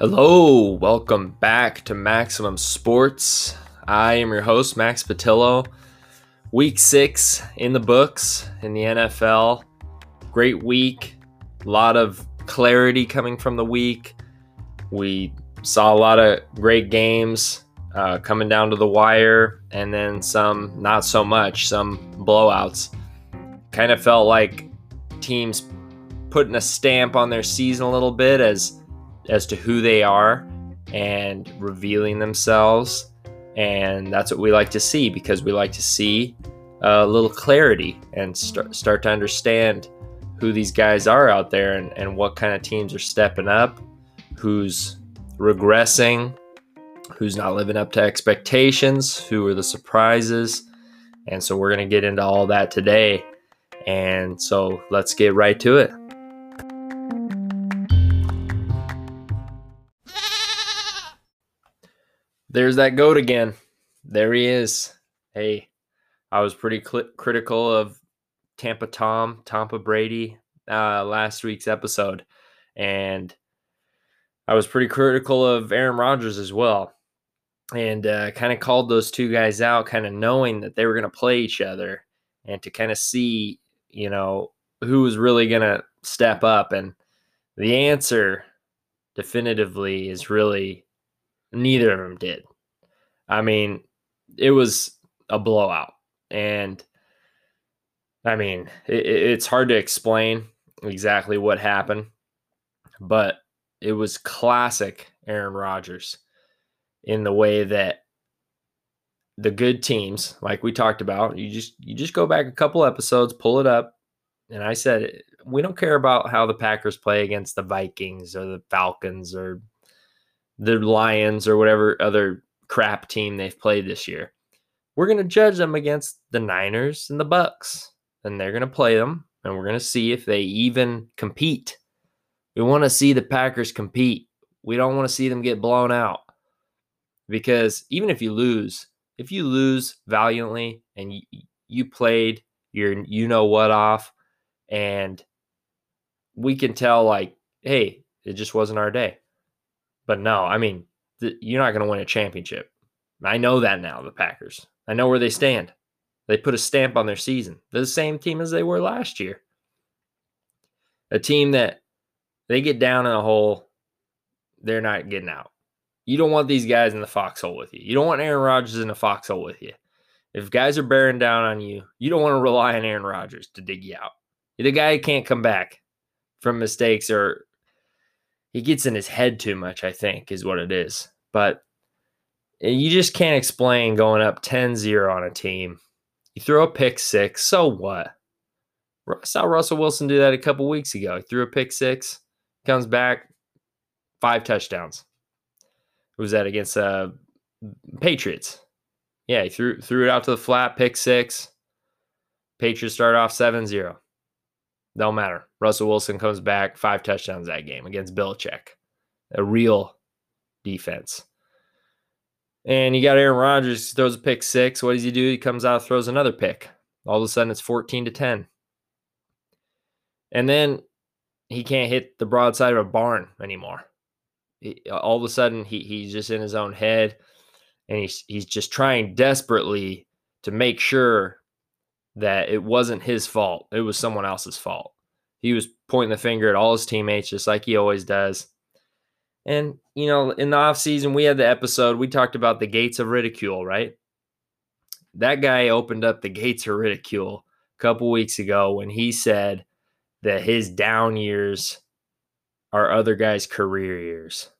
Hello, welcome back to Maximum Sports. I am your host, Max Patillo. Week six in the books in the NFL. Great week, a lot of clarity coming from the week. We saw a lot of great games uh, coming down to the wire, and then some not so much, some blowouts. Kind of felt like teams putting a stamp on their season a little bit as as to who they are and revealing themselves. And that's what we like to see because we like to see a little clarity and start, start to understand who these guys are out there and, and what kind of teams are stepping up, who's regressing, who's not living up to expectations, who are the surprises. And so we're going to get into all that today. And so let's get right to it. There's that goat again. There he is. Hey, I was pretty cl- critical of Tampa Tom, Tampa Brady uh, last week's episode. And I was pretty critical of Aaron Rodgers as well. And uh, kind of called those two guys out, kind of knowing that they were going to play each other and to kind of see, you know, who was really going to step up. And the answer definitively is really neither of them did. I mean, it was a blowout. And I mean, it, it's hard to explain exactly what happened, but it was classic Aaron Rodgers in the way that the good teams, like we talked about, you just you just go back a couple episodes, pull it up, and I said we don't care about how the Packers play against the Vikings or the Falcons or the Lions or whatever other crap team they've played this year. We're going to judge them against the Niners and the Bucks, and they're going to play them, and we're going to see if they even compete. We want to see the Packers compete. We don't want to see them get blown out. Because even if you lose, if you lose valiantly and you, you played your you know what off and we can tell like hey, it just wasn't our day. But no, I mean, th- you're not going to win a championship. I know that now, the Packers. I know where they stand. They put a stamp on their season. They're the same team as they were last year. A team that they get down in a hole, they're not getting out. You don't want these guys in the foxhole with you. You don't want Aaron Rodgers in the foxhole with you. If guys are bearing down on you, you don't want to rely on Aaron Rodgers to dig you out. The guy can't come back from mistakes or he gets in his head too much, I think, is what it is. But eh, you just can't explain going up 10 0 on a team. You throw a pick six, so what? I saw Russell Wilson do that a couple weeks ago. He threw a pick six, comes back, five touchdowns. Who was that against uh Patriots? Yeah, he threw threw it out to the flat, pick six. Patriots start off 7-0. Don't matter. Russell Wilson comes back, five touchdowns that game against Belichick. A real defense. And you got Aaron Rodgers throws a pick six. What does he do? He comes out, throws another pick. All of a sudden, it's 14 to 10. And then he can't hit the broadside of a barn anymore. He, all of a sudden, he, he's just in his own head and he's, he's just trying desperately to make sure that it wasn't his fault. It was someone else's fault. He was pointing the finger at all his teammates, just like he always does. And, you know, in the offseason, we had the episode, we talked about the gates of ridicule, right? That guy opened up the gates of ridicule a couple weeks ago when he said that his down years are other guys' career years.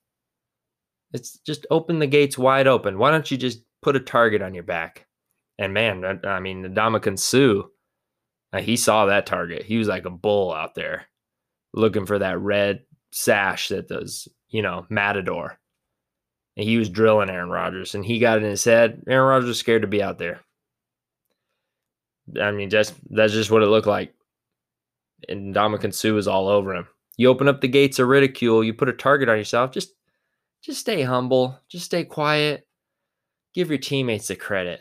It's just open the gates wide open. Why don't you just put a target on your back? And man, I mean, Ndamukong uh, he saw that target. He was like a bull out there looking for that red sash that does, you know, Matador. And he was drilling Aaron Rodgers and he got it in his head. Aaron Rodgers was scared to be out there. I mean, just that's just what it looked like. And Ndamukong Suh was all over him. You open up the gates of ridicule, you put a target on yourself, just just stay humble, just stay quiet. Give your teammates the credit.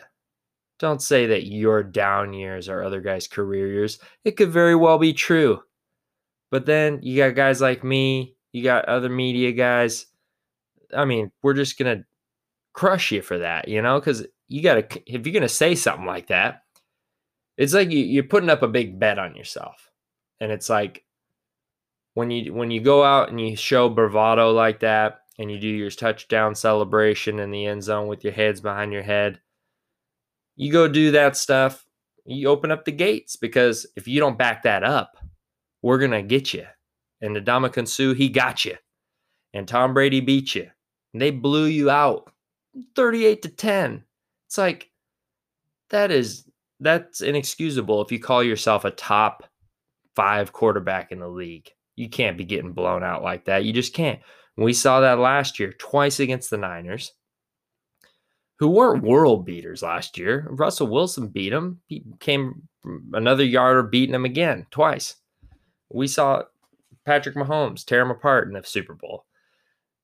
Don't say that your down years are other guys' career years. It could very well be true. But then you got guys like me, you got other media guys I mean, we're just going to crush you for that, you know, because you got to, if you're going to say something like that, it's like you, you're putting up a big bet on yourself. And it's like when you when you go out and you show bravado like that and you do your touchdown celebration in the end zone with your heads behind your head, you go do that stuff, you open up the gates because if you don't back that up, we're gonna get you. And Ndamukong Suh, he got you. And Tom Brady beat you. And they blew you out 38 to 10. It's like that is that's inexcusable if you call yourself a top five quarterback in the league. You can't be getting blown out like that. You just can't. We saw that last year, twice against the Niners, who weren't world beaters last year. Russell Wilson beat him. He came another yarder beating him again, twice. We saw Patrick Mahomes tear him apart in the Super Bowl.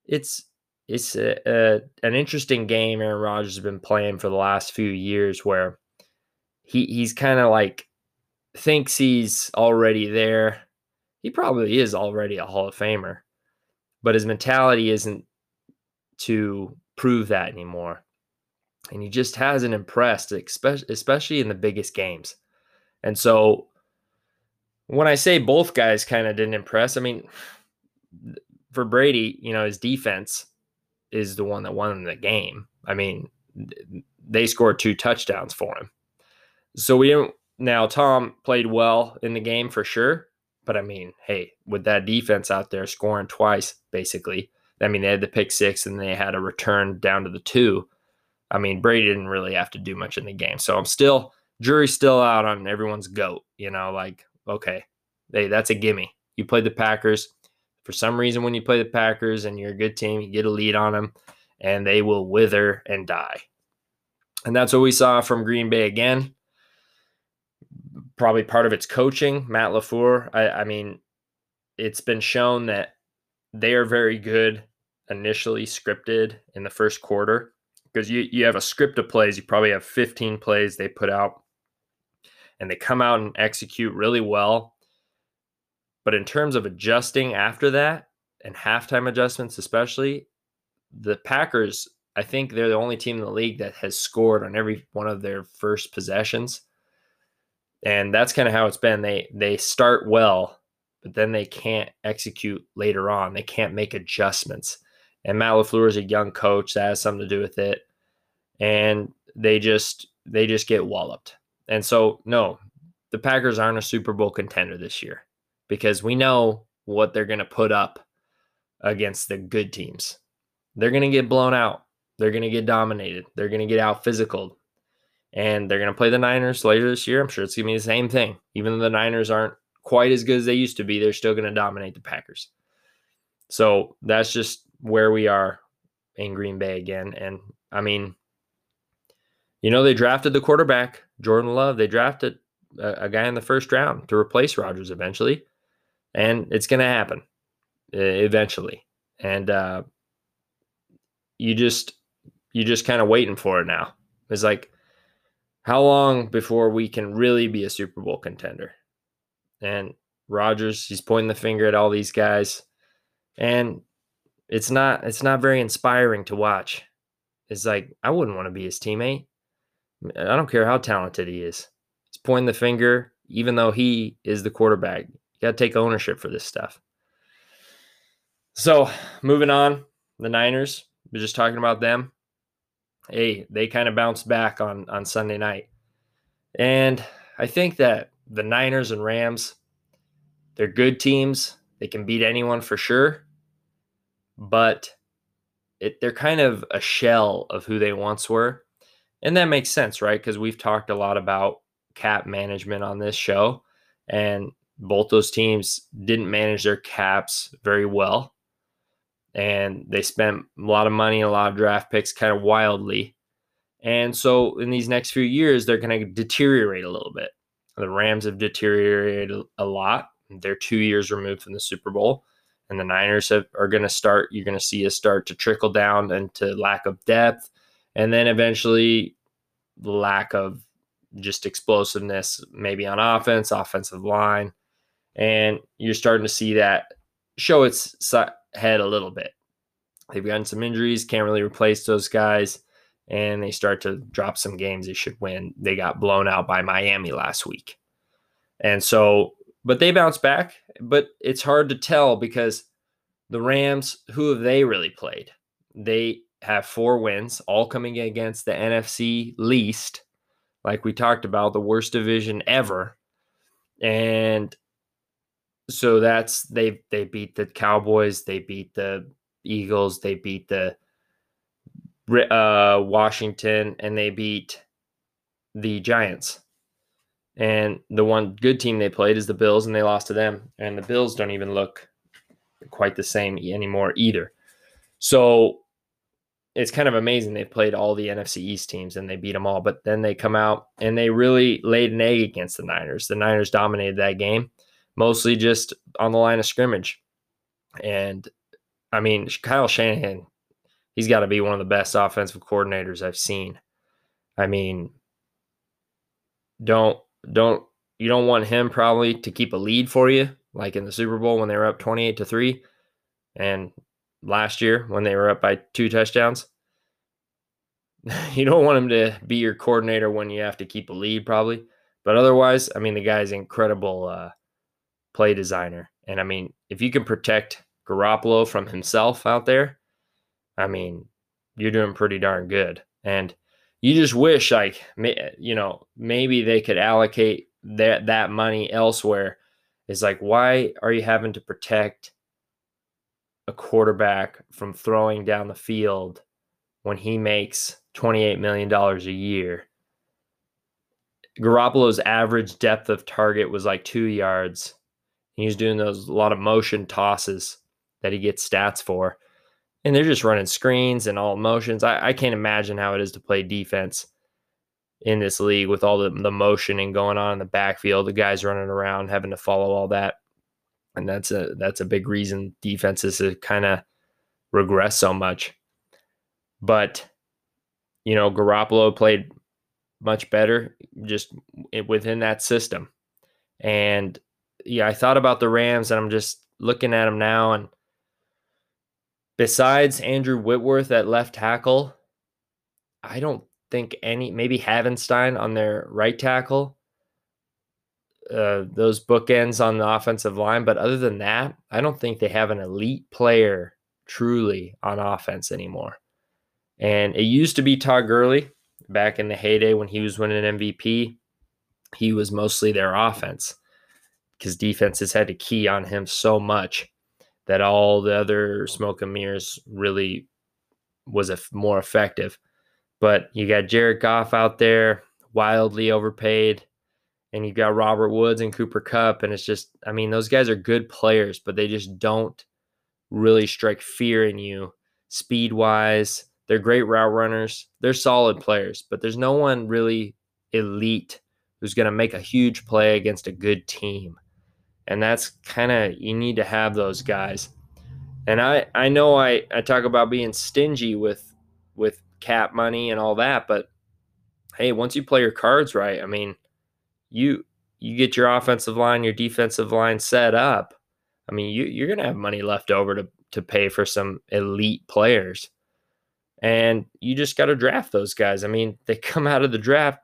It's it's a, a, an interesting game Aaron Rodgers has been playing for the last few years where he he's kind of like thinks he's already there. He probably is already a Hall of Famer, but his mentality isn't to prove that anymore. And he just hasn't impressed, especially in the biggest games. And so when I say both guys kind of didn't impress, I mean, for Brady, you know, his defense is the one that won the game. I mean, they scored two touchdowns for him. So we didn't. Now Tom played well in the game for sure, but I mean, hey, with that defense out there scoring twice, basically, I mean, they had the pick six and they had a return down to the two. I mean, Brady didn't really have to do much in the game. So I'm still, jury's still out on everyone's goat. You know, like, okay, hey, that's a gimme. You played the Packers. For some reason, when you play the Packers and you're a good team, you get a lead on them and they will wither and die. And that's what we saw from Green Bay again probably part of its coaching. Matt LaFleur, I, I mean, it's been shown that they are very good initially scripted in the first quarter because you, you have a script of plays. You probably have 15 plays they put out and they come out and execute really well. But in terms of adjusting after that and halftime adjustments, especially, the Packers, I think they're the only team in the league that has scored on every one of their first possessions and that's kind of how it's been. They they start well, but then they can't execute later on. They can't make adjustments. And Matt Lafleur is a young coach that has something to do with it, and they just they just get walloped. And so no, the Packers aren't a Super Bowl contender this year because we know what they're going to put up against the good teams. They're going to get blown out. They're going to get dominated. They're going to get out physical and they're going to play the Niners later this year. I'm sure it's going to be the same thing. Even though the Niners aren't quite as good as they used to be, they're still going to dominate the Packers. So that's just where we are in Green Bay again. And I mean, you know, they drafted the quarterback, Jordan Love. They drafted a, a guy in the first round to replace Rodgers eventually. And it's going to happen eventually. And uh, you just, you just kind of waiting for it now. It's like, how long before we can really be a Super Bowl contender? And Rodgers, he's pointing the finger at all these guys, and it's not it's not very inspiring to watch. It's like I wouldn't want to be his teammate. I don't care how talented he is. He's pointing the finger, even though he is the quarterback. You got to take ownership for this stuff. So moving on, the Niners. We're just talking about them hey, they kind of bounced back on on Sunday night. And I think that the Niners and Rams, they're good teams. They can beat anyone for sure. But it, they're kind of a shell of who they once were. And that makes sense, right? Because we've talked a lot about cap management on this show. And both those teams didn't manage their caps very well and they spent a lot of money, a lot of draft picks, kind of wildly. And so in these next few years, they're going to deteriorate a little bit. The Rams have deteriorated a lot. They're two years removed from the Super Bowl. And the Niners have, are going to start, you're going to see a start to trickle down into lack of depth. And then eventually, lack of just explosiveness, maybe on offense, offensive line. And you're starting to see that show its head a little bit. they've gotten some injuries, can't really replace those guys, and they start to drop some games they should win. They got blown out by Miami last week. And so, but they bounce back, but it's hard to tell because the Rams, who have they really played? They have four wins, all coming against the NFC least, like we talked about, the worst division ever. And so that's they they beat the Cowboys, they beat the Eagles, they beat the uh, Washington, and they beat the Giants. And the one good team they played is the Bills, and they lost to them. And the Bills don't even look quite the same anymore either. So it's kind of amazing. They played all the NFC East teams and they beat them all, but then they come out and they really laid an egg against the Niners. The Niners dominated that game, mostly just on the line of scrimmage. And I mean, Kyle Shanahan, he's got to be one of the best offensive coordinators I've seen. I mean, don't don't you don't want him probably to keep a lead for you like in the Super Bowl when they were up 28 to 3 and last year when they were up by two touchdowns. you don't want him to be your coordinator when you have to keep a lead, probably. But otherwise, I mean, the guy's incredible uh, play designer. And I mean, if you can protect Garoppolo from himself out there, I mean, you're doing pretty darn good. And you just wish, like, you know, maybe they could allocate that that money elsewhere. Is like, why are you having to protect a quarterback from throwing down the field when he makes $28 million a year. Garoppolo's average depth of target was like two yards. He was doing those a lot of motion tosses that he gets stats for. And they're just running screens and all motions. I, I can't imagine how it is to play defense in this league with all the, the motion and going on in the backfield, the guys running around, having to follow all that and that's a that's a big reason defenses kind of regress so much. But you know, Garoppolo played much better just within that system. And yeah, I thought about the Rams, and I'm just looking at them now. And besides Andrew Whitworth at left tackle, I don't think any, maybe Havenstein on their right tackle uh, those bookends on the offensive line. But other than that, I don't think they have an elite player truly on offense anymore. And it used to be Todd Gurley back in the heyday when he was winning MVP. He was mostly their offense because defenses had to key on him so much that all the other smoke and mirrors really was a more effective. But you got Jared Goff out there, wildly overpaid and you've got Robert Woods and Cooper Kupp. and it's just, I mean, those guys are good players, but they just don't really strike fear in you speed wise. They're great route runners. They're solid players, but there's no one really elite who's going to make a huge play against a good team. And that's kind of, you need to have those guys. And I, I know I, I talk about being stingy with, with cap money and all that, but hey, once you play your cards right, I mean, you you get your offensive line, your defensive line set up. I mean, you, you're going to have money left over to to pay for some elite players, and you just got to draft those guys. I mean, they come out of the draft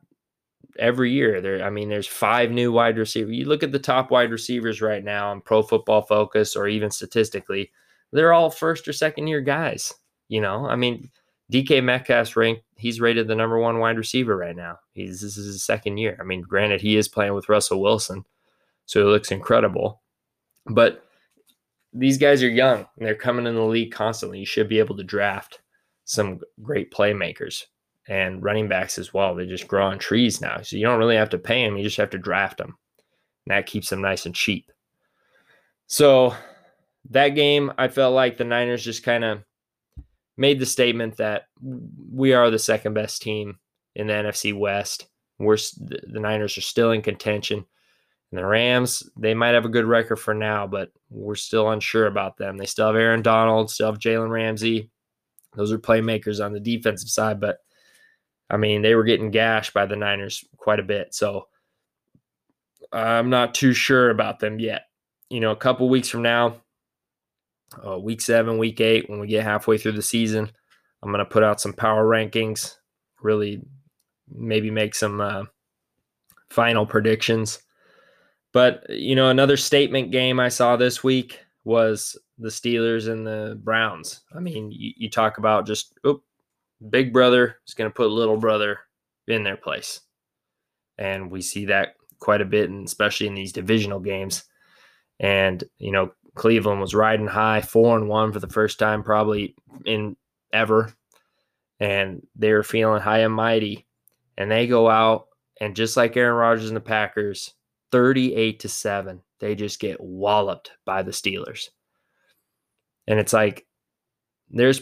every year. There, I mean, there's five new wide receivers. You look at the top wide receivers right now on Pro Football Focus, or even statistically, they're all first or second year guys. You know, I mean, DK Metcalf's ranked, he's rated the number one wide receiver right now. He's this is his second year. I mean, granted, he is playing with Russell Wilson, so it looks incredible. But these guys are young and they're coming in the league constantly. You should be able to draft some great playmakers and running backs as well. They just grow on trees now. So you don't really have to pay them, you just have to draft them. And that keeps them nice and cheap. So that game, I felt like the Niners just kind of made the statement that we are the second best team in the NFC West. We're the Niners are still in contention. And the Rams, they might have a good record for now, but we're still unsure about them. They still have Aaron Donald, still have Jalen Ramsey. Those are playmakers on the defensive side, but I mean, they were getting gashed by the Niners quite a bit. So I'm not too sure about them yet. You know, a couple weeks from now, uh, week seven, week eight, when we get halfway through the season, I'm going to put out some power rankings, really maybe make some uh, final predictions. But, you know, another statement game I saw this week was the Steelers and the Browns. I mean, you, you talk about just, big brother is going to put little brother in their place. And we see that quite a bit, and especially in these divisional games. And, you know, Cleveland was riding high, four and one for the first time probably in ever. And they were feeling high and mighty. And they go out and just like Aaron Rodgers and the Packers, 38 to 7, they just get walloped by the Steelers. And it's like there's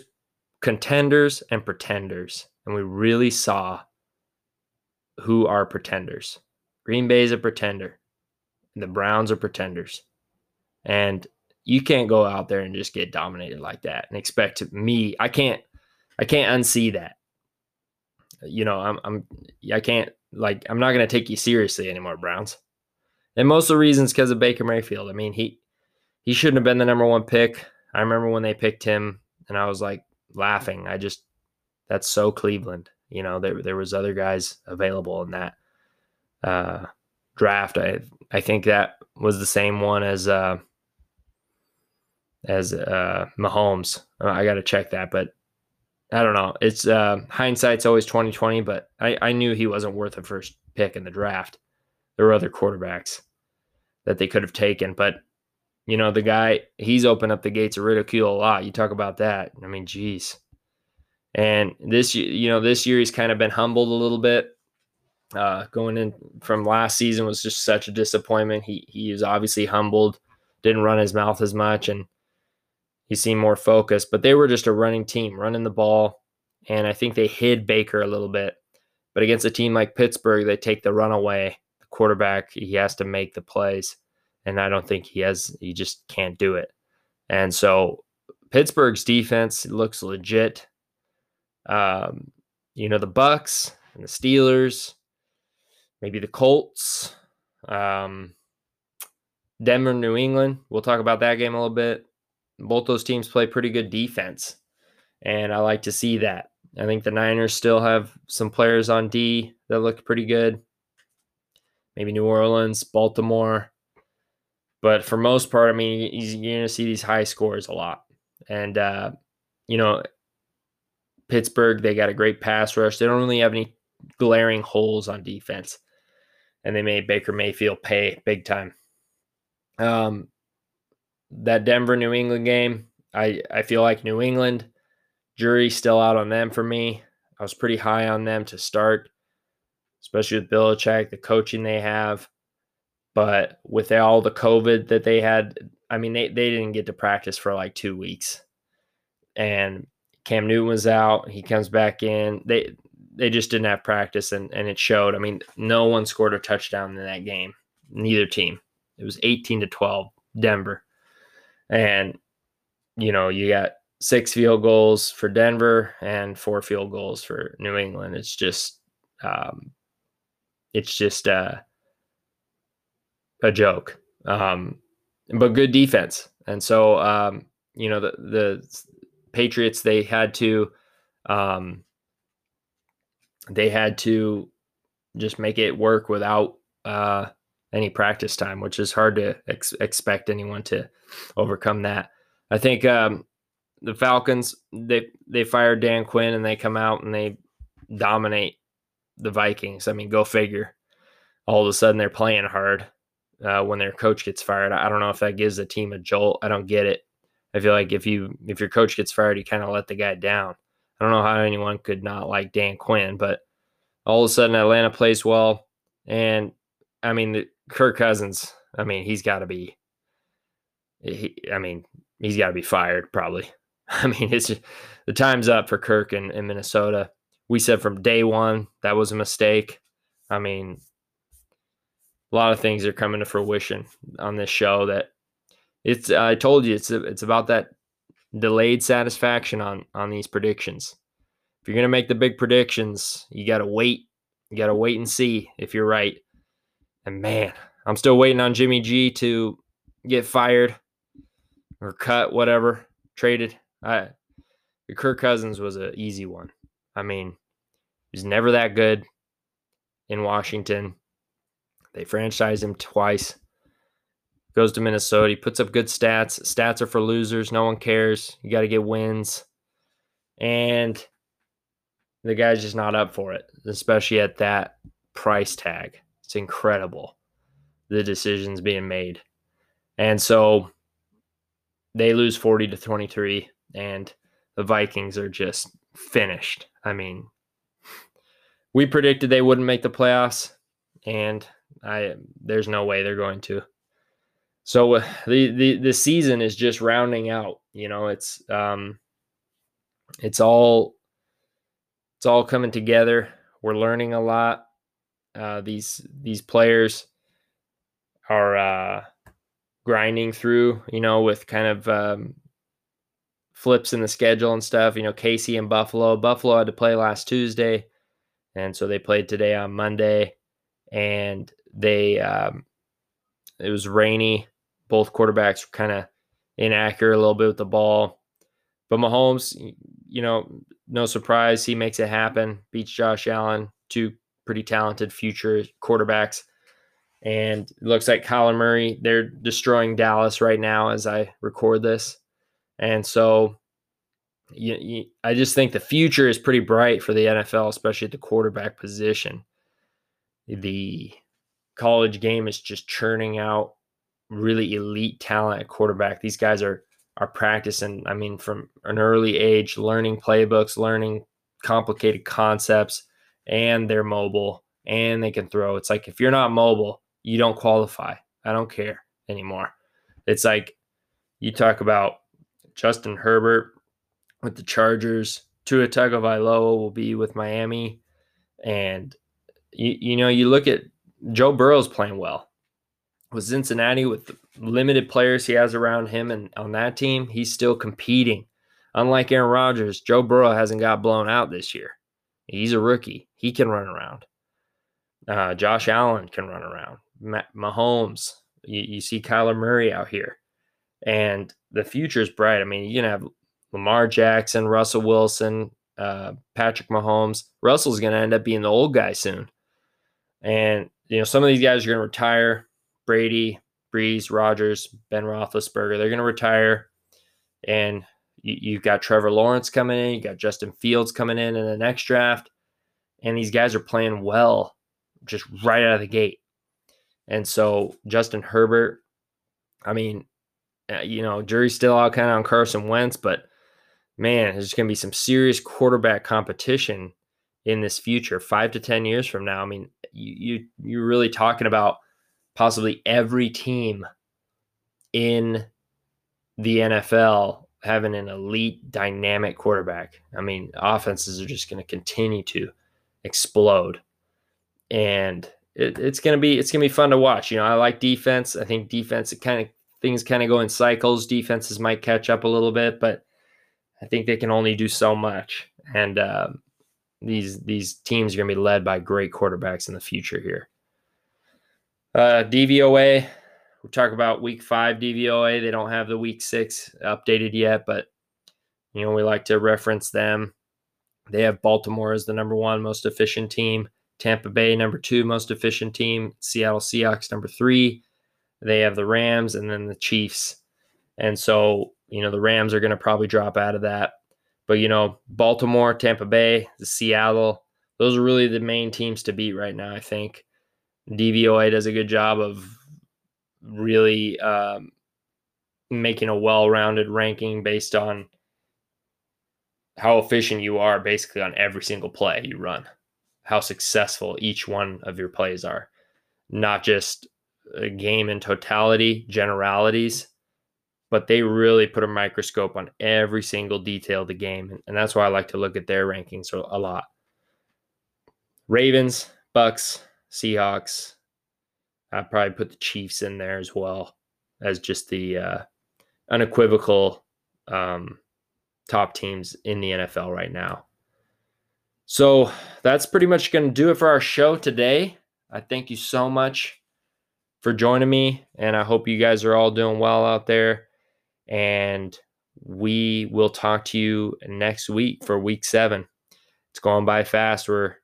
contenders and pretenders. And we really saw who are pretenders. Green Bay is a pretender. And the Browns are pretenders. And you can't go out there and just get dominated like that and expect me. I can't I can't unsee that. You know, I'm I'm I can't like I'm not gonna take you seriously anymore, Browns. And most of the reasons because of Baker Mayfield. I mean, he he shouldn't have been the number one pick. I remember when they picked him and I was like laughing. I just that's so Cleveland. You know, there there was other guys available in that uh draft. I I think that was the same one as uh as uh, Mahomes. Uh, I got to check that, but I don't know. It's uh, hindsight's always twenty twenty, but I, I knew he wasn't worth a first pick in the draft. There were other quarterbacks that they could have taken, but you know the guy he's opened up the gates of ridicule a lot. You talk about that. I mean, geez. And this you know this year he's kind of been humbled a little bit. Uh, going in from last season was just such a disappointment. He he is obviously humbled, didn't run his mouth as much, and he seemed more focused, but they were just a running team, running the ball. And I think they hid Baker a little bit. But against a team like Pittsburgh, they take the runaway. The quarterback, he has to make the plays. And I don't think he has, he just can't do it. And so Pittsburgh's defense looks legit. Um, you know, the Bucks and the Steelers, maybe the Colts, um, Denver, New England. We'll talk about that game a little bit both those teams play pretty good defense. And I like to see that. I think the Niners still have some players on D that look pretty good. Maybe New Orleans, Baltimore. But for most part, I mean, you're going to see these high scores a lot. And, uh, you know, Pittsburgh, they got a great pass rush. They don't really have any glaring holes on defense. And they made Baker Mayfield pay big time. Um, that Denver New England game, I, I feel like New England, jury still out on them for me. I was pretty high on them to start, especially with Belichick, the coaching they have. But with all the COVID that they had, I mean, they, they didn't get to practice for like two weeks. And Cam Newton was out. He comes back in. They they just didn't have practice and, and it showed. I mean, no one scored a touchdown in that game. Neither team. It was 18 to 12, Denver. And, you know, you got six field goals for Denver and four field goals for New England. It's just, um, it's just uh, a joke. Um, but good defense. And so, um, you know, the, the Patriots, they had to, um, they had to just make it work without, uh, any practice time, which is hard to ex- expect anyone to overcome that. I think um, the Falcons they they fired Dan Quinn and they come out and they dominate the Vikings. I mean, go figure. All of a sudden, they're playing hard uh, when their coach gets fired. I don't know if that gives the team a jolt. I don't get it. I feel like if you if your coach gets fired, you kind of let the guy down. I don't know how anyone could not like Dan Quinn, but all of a sudden Atlanta plays well, and I mean Kirk Cousins, I mean, he's got to be. He, I mean, he's got to be fired probably. I mean, it's just, the time's up for Kirk in, in Minnesota. We said from day one that was a mistake. I mean, a lot of things are coming to fruition on this show that it's I told you it's it's about that delayed satisfaction on on these predictions. If you're going to make the big predictions, you got to wait. You got to wait and see if you're right. And man, I'm still waiting on Jimmy G to get fired. or cut, whatever, traded. I Kirk Cousins was an easy one. I mean, he's never that good in Washington. They franchise him twice. Goes to Minnesota. He puts up good stats. Stats are for losers. No one cares. You got to get wins. And the guy's just not up for it, especially at that price tag. It's incredible the decisions being made. And so they lose 40 to 23 and the Vikings are just finished. I mean, we predicted they wouldn't make the playoffs and I there's no way they're going to. So uh, the the the season is just rounding out, you know, it's um it's all it's all coming together. We're learning a lot. Uh, these these players are uh, grinding through, you know, with kind of um, flips in the schedule and stuff. You know, KC and Buffalo. Buffalo had to play last Tuesday, and so they played today on Monday, and they um, it was rainy. Both quarterbacks were kind of inaccurate a little bit with the ball, but Mahomes, you know, no surprise, he makes it happen. Beats Josh Allen, two pretty talented future quarterbacks. And it looks like Kyler Murray, they're destroying Dallas right now as I record this. And so you, you, I just think the future is pretty bright for the NFL, especially at the quarterback position. The college game is just churning out really elite talent at quarterback. These guys are are practicing, I mean, from an early age, learning playbooks, learning complicated concepts, and they're mobile and they can throw. It's like if you're not mobile, you don't qualify. I don't care anymore. It's like you talk about Justin Herbert with the Chargers, Tua Tagovailoa will be with Miami, and you you know you look at Joe Burrow's playing well with Cincinnati with limited players he has around him and on that team, he's still competing. Unlike Aaron Rodgers, Joe Burrow hasn't got blown out this year. He's a rookie. He can run around. Uh, Josh Allen can run around. Mahomes. You, you see Kyler Murray out here. And the future is bright. I mean, going to have Lamar Jackson, Russell Wilson, uh, Patrick Mahomes. Russell's going to end up being the old guy soon. And, you know, some of these guys are going to retire. Brady, Brees, Rodgers, Ben Roethlisberger. They're going to retire, and you, have got Trevor Lawrence coming in. You got Justin Fields coming in in the next draft, and these guys are playing well, just right out of the gate. And so Justin Herbert, I mean, uh, you know, jury's still out kind of on Carson Wentz, but man, there's going to be some serious quarterback competition in this future, five to ten years from now. I mean, you, you you're really talking about possibly every team in the NFL having an elite dynamic quarterback. I mean, offenses are just going to continue to explode. And it, it's going to be it's going to be fun to watch. You know, I like defense. I think defense it kind of things kind of go in cycles. Defenses might catch up a little bit, but I think they can only do so much. And uh, these these teams are going to be led by great quarterbacks in the future here. Uh, DVOA, we talk about week five DVOA. They don't have the week six updated yet, but you know we like to reference them. They have Baltimore as the number one most efficient team, Tampa Bay number two most efficient team, Seattle Seahawks number three. They have the Rams and then the Chiefs, and so you know the Rams are going to probably drop out of that. But you know Baltimore, Tampa Bay, Seattle, those are really the main teams to beat right now. I think. DVOA does a good job of really um, making a well-rounded ranking based on how efficient you are basically on every single play you run how successful each one of your plays are not just a game in totality generalities but they really put a microscope on every single detail of the game and that's why i like to look at their rankings a lot ravens bucks Seahawks. I'd probably put the Chiefs in there as well as just the uh, unequivocal um, top teams in the NFL right now. So that's pretty much going to do it for our show today. I thank you so much for joining me, and I hope you guys are all doing well out there. And we will talk to you next week for week seven. It's going by fast. We're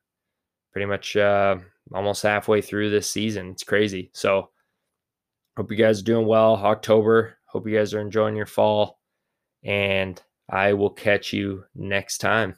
pretty much uh, almost halfway through this season. It's crazy. So, hope you guys are doing well. October. Hope you guys are enjoying your fall. And I will catch you next time.